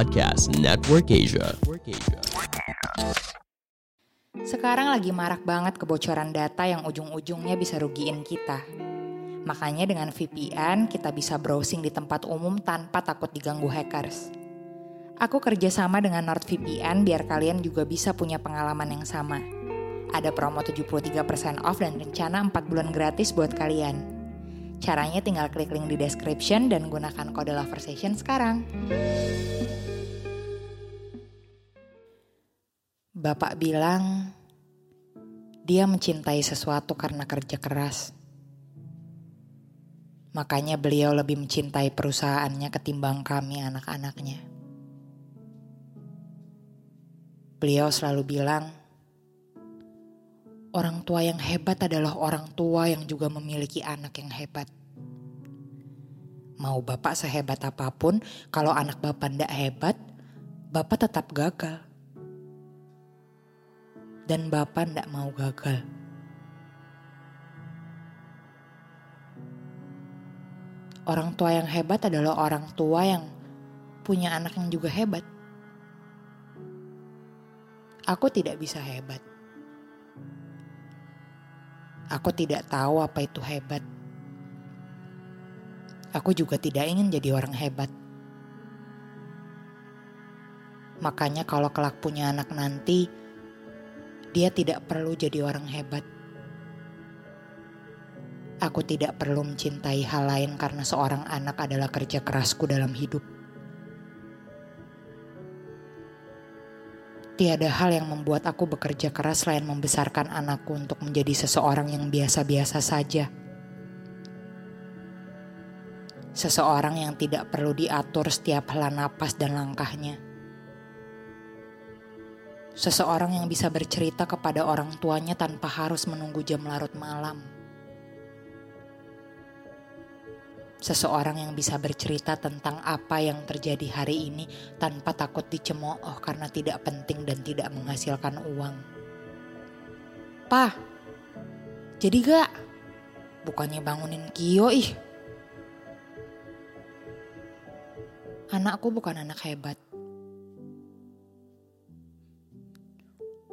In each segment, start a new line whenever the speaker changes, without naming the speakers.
Podcast Network Asia.
Sekarang lagi marak banget kebocoran data yang ujung-ujungnya bisa rugiin kita. Makanya dengan VPN kita bisa browsing di tempat umum tanpa takut diganggu hackers. Aku kerjasama dengan NordVPN biar kalian juga bisa punya pengalaman yang sama. Ada promo 73% off dan rencana 4 bulan gratis buat kalian. Caranya tinggal klik link di description dan gunakan kode Loversation sekarang. Bapak bilang dia mencintai sesuatu karena kerja keras. Makanya beliau lebih mencintai perusahaannya ketimbang kami anak-anaknya. Beliau selalu bilang, orang tua yang hebat adalah orang tua yang juga memiliki anak yang hebat. Mau bapak sehebat apa pun, kalau anak bapak ndak hebat, bapak tetap gagal. Dan bapak ndak mau gagal. Orang tua yang hebat adalah orang tua yang punya anak yang juga hebat. Aku tidak bisa hebat. Aku tidak tahu apa itu hebat. Aku juga tidak ingin jadi orang hebat. Makanya kalau kelak punya anak nanti, dia tidak perlu jadi orang hebat. Aku tidak perlu mencintai hal lain karena seorang anak adalah kerja kerasku dalam hidup. Tiada hal yang membuat aku bekerja keras selain membesarkan anakku untuk menjadi seseorang yang biasa-biasa saja. Seseorang yang tidak perlu diatur setiap hela napas dan langkahnya. Seseorang yang bisa bercerita kepada orang tuanya tanpa harus menunggu jam larut malam. Seseorang yang bisa bercerita tentang apa yang terjadi hari ini tanpa takut dicemooh karena tidak penting dan tidak menghasilkan uang. Pah, jadi gak? Bukannya bangunin Kio ih. Anakku bukan anak hebat.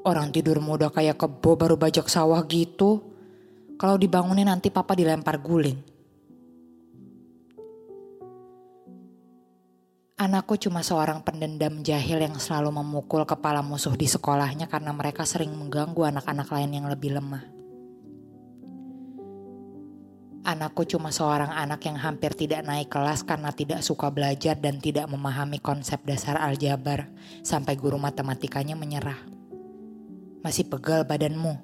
Orang tidur muda kayak kebo baru bajak sawah gitu. Kalau dibangunin nanti papa dilempar guling. Anakku cuma seorang pendendam jahil yang selalu memukul kepala musuh di sekolahnya karena mereka sering mengganggu anak-anak lain yang lebih lemah. Anakku cuma seorang anak yang hampir tidak naik kelas karena tidak suka belajar dan tidak memahami konsep dasar aljabar sampai guru matematikanya menyerah. Masih pegal badanmu.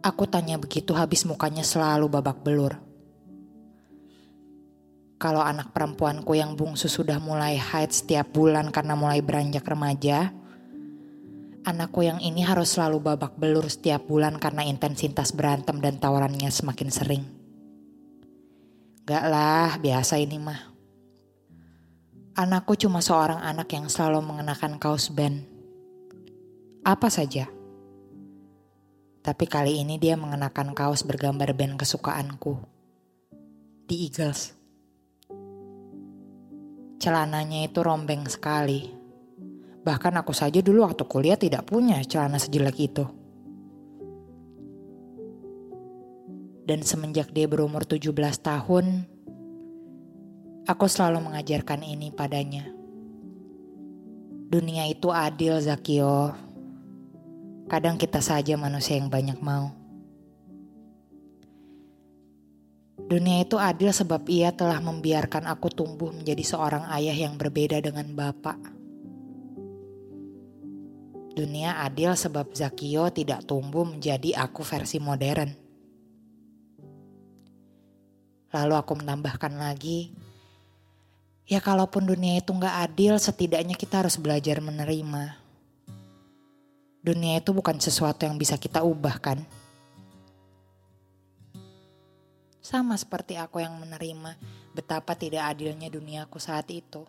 Aku tanya begitu habis mukanya selalu babak belur. Kalau anak perempuanku yang bungsu sudah mulai haid setiap bulan karena mulai beranjak remaja, anakku yang ini harus selalu babak belur setiap bulan karena intensitas berantem dan tawarannya semakin sering. Gak lah, biasa ini mah. Anakku cuma seorang anak yang selalu mengenakan kaos band. Apa saja. Tapi kali ini dia mengenakan kaos bergambar band kesukaanku. The Eagles. Celananya itu rombeng sekali. Bahkan aku saja dulu waktu kuliah tidak punya celana sejelek itu. Dan semenjak dia berumur 17 tahun, aku selalu mengajarkan ini padanya. Dunia itu adil, Zakio. Kadang kita saja manusia yang banyak mau. Dunia itu adil sebab ia telah membiarkan aku tumbuh menjadi seorang ayah yang berbeda dengan bapak. Dunia adil sebab Zakio tidak tumbuh menjadi aku versi modern. Lalu aku menambahkan lagi, ya kalaupun dunia itu nggak adil, setidaknya kita harus belajar menerima. Dunia itu bukan sesuatu yang bisa kita ubah kan? Sama seperti aku yang menerima betapa tidak adilnya duniaku saat itu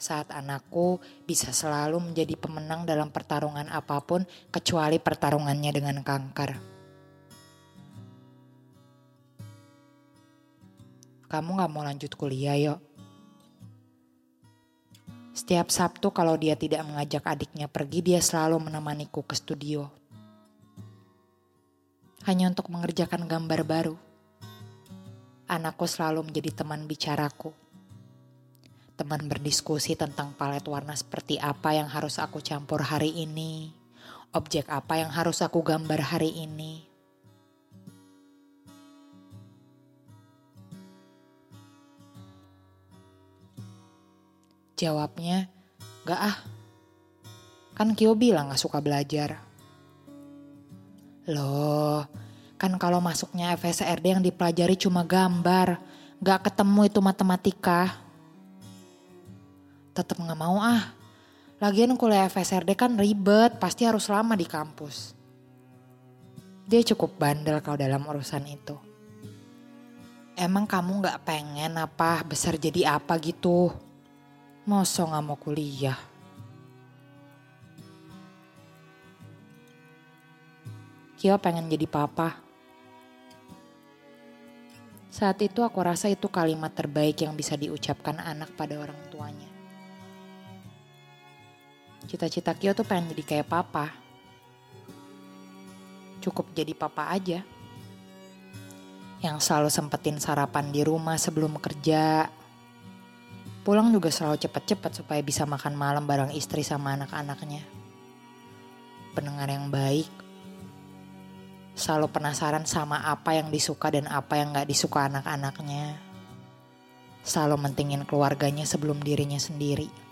saat anakku bisa selalu menjadi pemenang dalam pertarungan apa pun kecuali pertarungannya dengan kanker. Kamu gak mau lanjut kuliah yuk? Setiap Sabtu kalau dia tidak mengajak adiknya pergi, dia selalu menemaniku ke studio. Hanya untuk mengerjakan gambar baru. Anakku selalu menjadi teman bicaraku teman berdiskusi tentang palet warna seperti apa yang harus aku campur hari ini, objek apa yang harus aku gambar hari ini. Jawabnya, gak ah. Kan Kyo bilang gak suka belajar. Loh, kan kalau masuknya FSRD yang dipelajari cuma gambar, gak ketemu itu matematika tetap nggak mau ah. Lagian kuliah FSRD kan ribet, pasti harus lama di kampus. Dia cukup bandel kalau dalam urusan itu. Emang kamu gak pengen apa besar jadi apa gitu? Masa gak mau kuliah? Kio pengen jadi papa. Saat itu aku rasa itu kalimat terbaik yang bisa diucapkan anak pada orang tuanya. Cita-cita Kyo tuh pengen jadi kayak papa. Cukup jadi papa aja. Yang selalu sempetin sarapan di rumah sebelum kerja. Pulang juga selalu cepet-cepet supaya bisa makan malam bareng istri sama anak-anaknya. Pendengar yang baik. Selalu penasaran sama apa yang disuka dan apa yang gak disuka anak-anaknya. Selalu mentingin keluarganya sebelum dirinya sendiri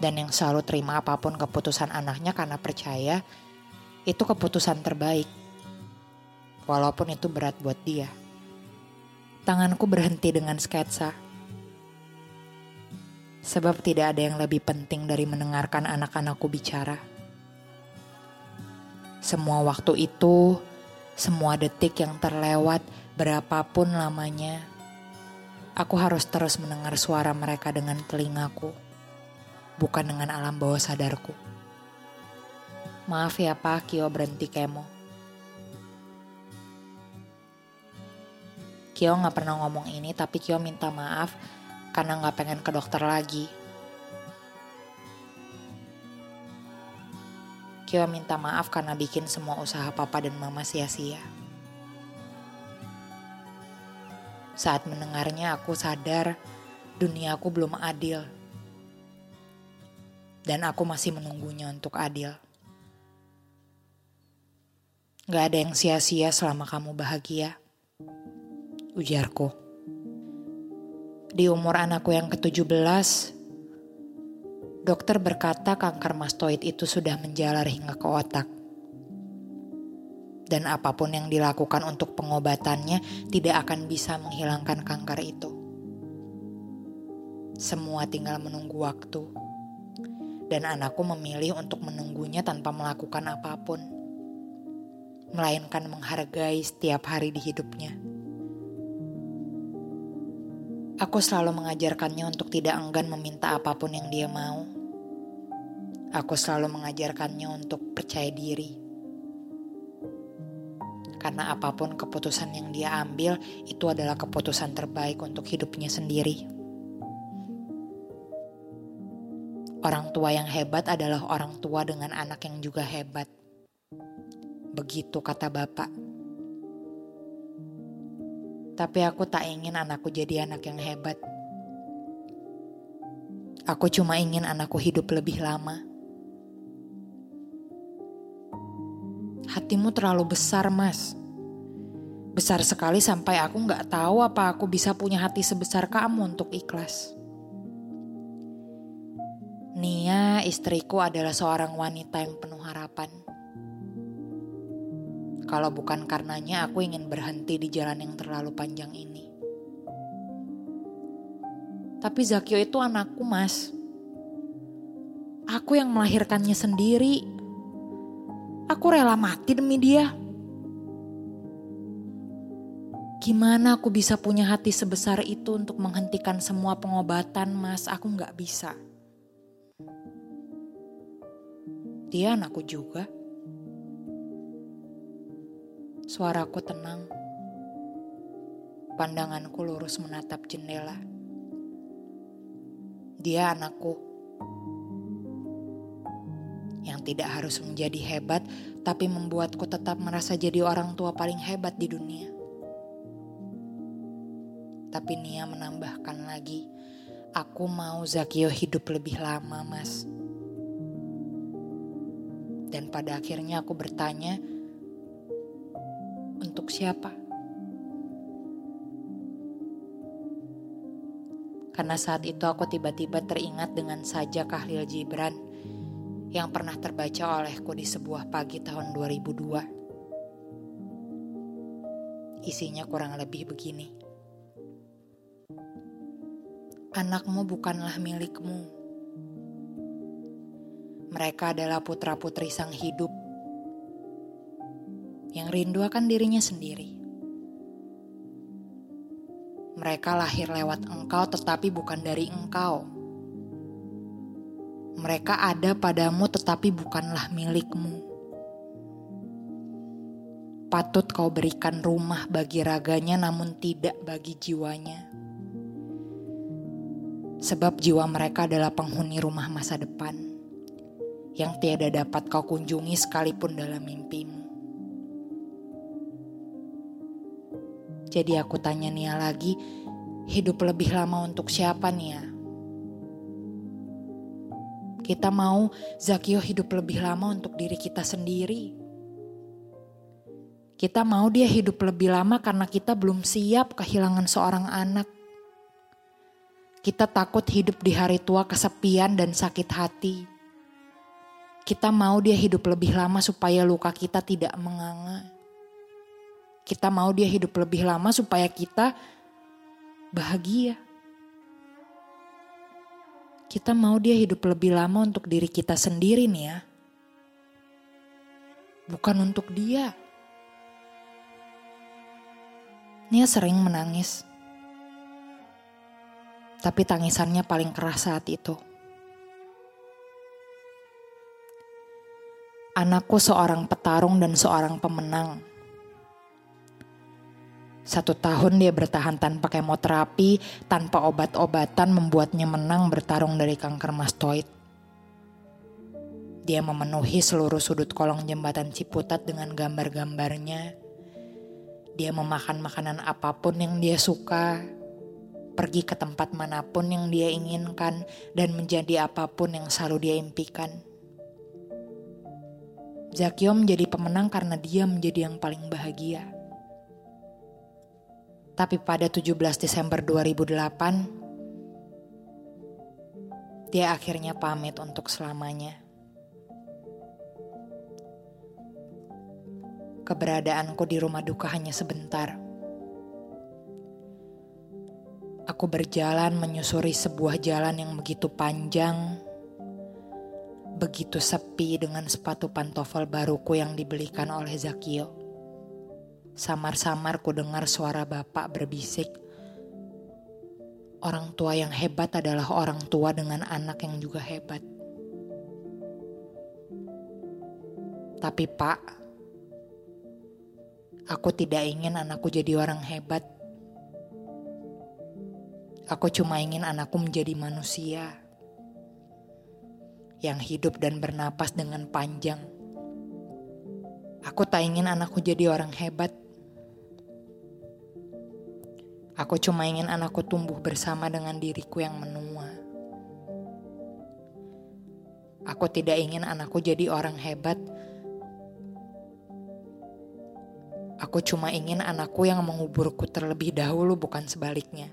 dan yang selalu terima apa pun keputusan anaknya karena percaya itu keputusan terbaik. Walaupun itu berat buat dia. Tanganku berhenti dengan sketsa. Sebab tidak ada yang lebih penting dari mendengarkan anak-anakku bicara. Semua waktu itu, semua detik yang terlewat, berapapun lamanya, aku harus terus mendengar suara mereka dengan telingaku bukan dengan alam bawah sadarku. Maaf ya Pak, Kio berhenti kemo. Kio gak pernah ngomong ini tapi Kio minta maaf karena gak pengen ke dokter lagi. Kio minta maaf karena bikin semua usaha papa dan mama sia-sia. Saat mendengarnya aku sadar dunia aku belum adil dan aku masih menunggunya untuk adil. Gak ada yang sia-sia selama kamu bahagia, ujarku. Di umur anakku yang ke-17, dokter berkata kanker mastoid itu sudah menjalar hingga ke otak. Dan apa pun yang dilakukan untuk pengobatannya tidak akan bisa menghilangkan kanker itu. Semua tinggal menunggu waktu dan anakku memilih untuk menunggunya tanpa melakukan apa pun, melainkan menghargai setiap hari di hidupnya. Aku selalu mengajarkannya untuk tidak enggan meminta apa pun yang dia mau. Aku selalu mengajarkannya untuk percaya diri. Karena apa pun keputusan yang dia ambil, itu adalah keputusan terbaik untuk hidupnya sendiri. Orang tua yang hebat adalah orang tua dengan anak yang juga hebat. Begitu kata bapak. Tapi aku tak ingin anakku jadi anak yang hebat. Aku cuma ingin anakku hidup lebih lama. Hatimu terlalu besar, Mas. Besar sekali sampai aku nggak tahu apa aku bisa punya hati sebesar kamu untuk ikhlas. Nia, istriku adalah seorang wanita yang penuh harapan. Kalau bukan karenanya, aku ingin berhenti di jalan yang terlalu panjang ini. Tapi Zakio itu anakku, Mas. Aku yang melahirkannya sendiri. Aku rela mati demi dia. Gimana aku bisa punya hati sebesar itu untuk menghentikan semua pengobatan, Mas? Aku nggak bisa. Dia anakku juga. Suaraku tenang. Pandanganku lurus menatap jendela. Dia anakku. Yang tidak harus menjadi hebat, tapi membuatku tetap merasa jadi orang tua paling hebat di dunia. Tapi Nia menambahkan lagi, aku mau Zakio hidup lebih lama mas. Dan pada akhirnya aku bertanya, untuk siapa? Karena saat itu aku tiba-tiba teringat dengan saja Kahlil Gibran yang pernah terbaca olehku di sebuah pagi tahun 2002. Isinya kurang lebih begini anakmu bukanlah milikmu. Mereka adalah putra-putri sang hidup yang rindu akan dirinya sendiri. Mereka lahir lewat engkau, tetapi bukan dari engkau. Mereka ada padamu, tetapi bukanlah milikmu. Patut kau berikan rumah bagi raganya, namun tidak bagi jiwanya sebab jiwa mereka adalah penghuni rumah masa depan yang tiada dapat kau kunjungi sekalipun dalam mimpimu. Jadi aku tanya Nia lagi, hidup lebih lama untuk siapa Nia? Kita mau Zakio hidup lebih lama untuk diri kita sendiri. Kita mau dia hidup lebih lama karena kita belum siap kehilangan seorang anak kita takut hidup di hari tua kesepian dan sakit hati. Kita mau dia hidup lebih lama supaya luka kita tidak menganga. Kita mau dia hidup lebih lama supaya kita bahagia. Kita mau dia hidup lebih lama untuk diri kita sendiri nih ya. Bukan untuk dia. Nia sering menangis tapi tangisannya paling keras saat itu. Anakku seorang petarung dan seorang pemenang. Satu tahun dia bertahan tanpa kemoterapi, tanpa obat-obatan membuatnya menang bertarung dari kanker mastoid. Dia memenuhi seluruh sudut kolong jembatan Ciputat dengan gambar-gambarnya. Dia memakan makanan apa pun yang dia suka, pergi ke tempat mana pun yang dia inginkan, dan menjadi apa pun yang selalu dia impikan. Zakio menjadi pemenang karena dia menjadi yang paling bahagia. Tapi pada 17 Desember 2008, dia akhirnya pamit untuk selamanya. Keberadaanku di rumah duka hanya sebentar Aku berjalan menyusuri sebuah jalan yang begitu panjang, begitu sepi dengan sepatu pantofel baruku yang dibelikan oleh Zakio. Samar-samar ku dengar suara bapak berbisik, orang tua yang hebat adalah orang tua dengan anak yang juga hebat. Tapi pak, aku tidak ingin anakku jadi orang hebat Aku cuma ingin anakku menjadi manusia yang hidup dan bernapas dengan panjang. Aku tak ingin anakku jadi orang hebat. Aku cuma ingin anakku tumbuh bersama dengan diriku yang menua. Aku tidak ingin anakku jadi orang hebat. Aku cuma ingin anakku yang menguburku terlebih dahulu, bukan sebaliknya.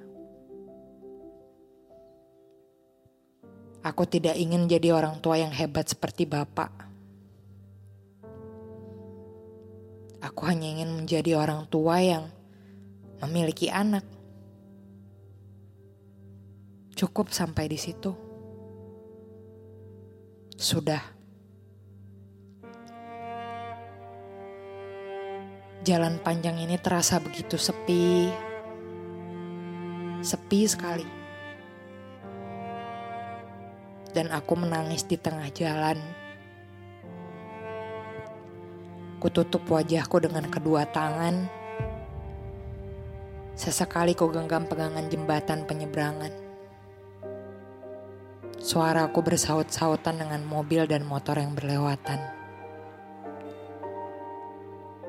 Aku tidak ingin jadi orang tua yang hebat seperti bapak. Aku hanya ingin menjadi orang tua yang memiliki anak. Cukup sampai di situ. Sudah. Jalan panjang ini terasa begitu sepi. Sepi sekali dan aku menangis di tengah jalan. Kututup wajahku dengan kedua tangan. Sesekali ku genggam pegangan jembatan penyeberangan. Suaraku bersaut-sautan dengan mobil dan motor yang berlewatan.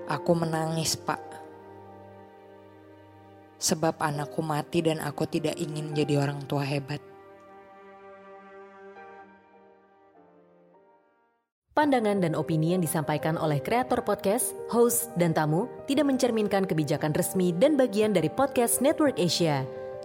Aku menangis, Pak. Sebab anakku mati dan aku tidak ingin jadi orang tua hebat.
Pandangan dan opini yang disampaikan oleh kreator podcast, host, dan tamu tidak mencerminkan kebijakan resmi dan bagian dari podcast Network Asia.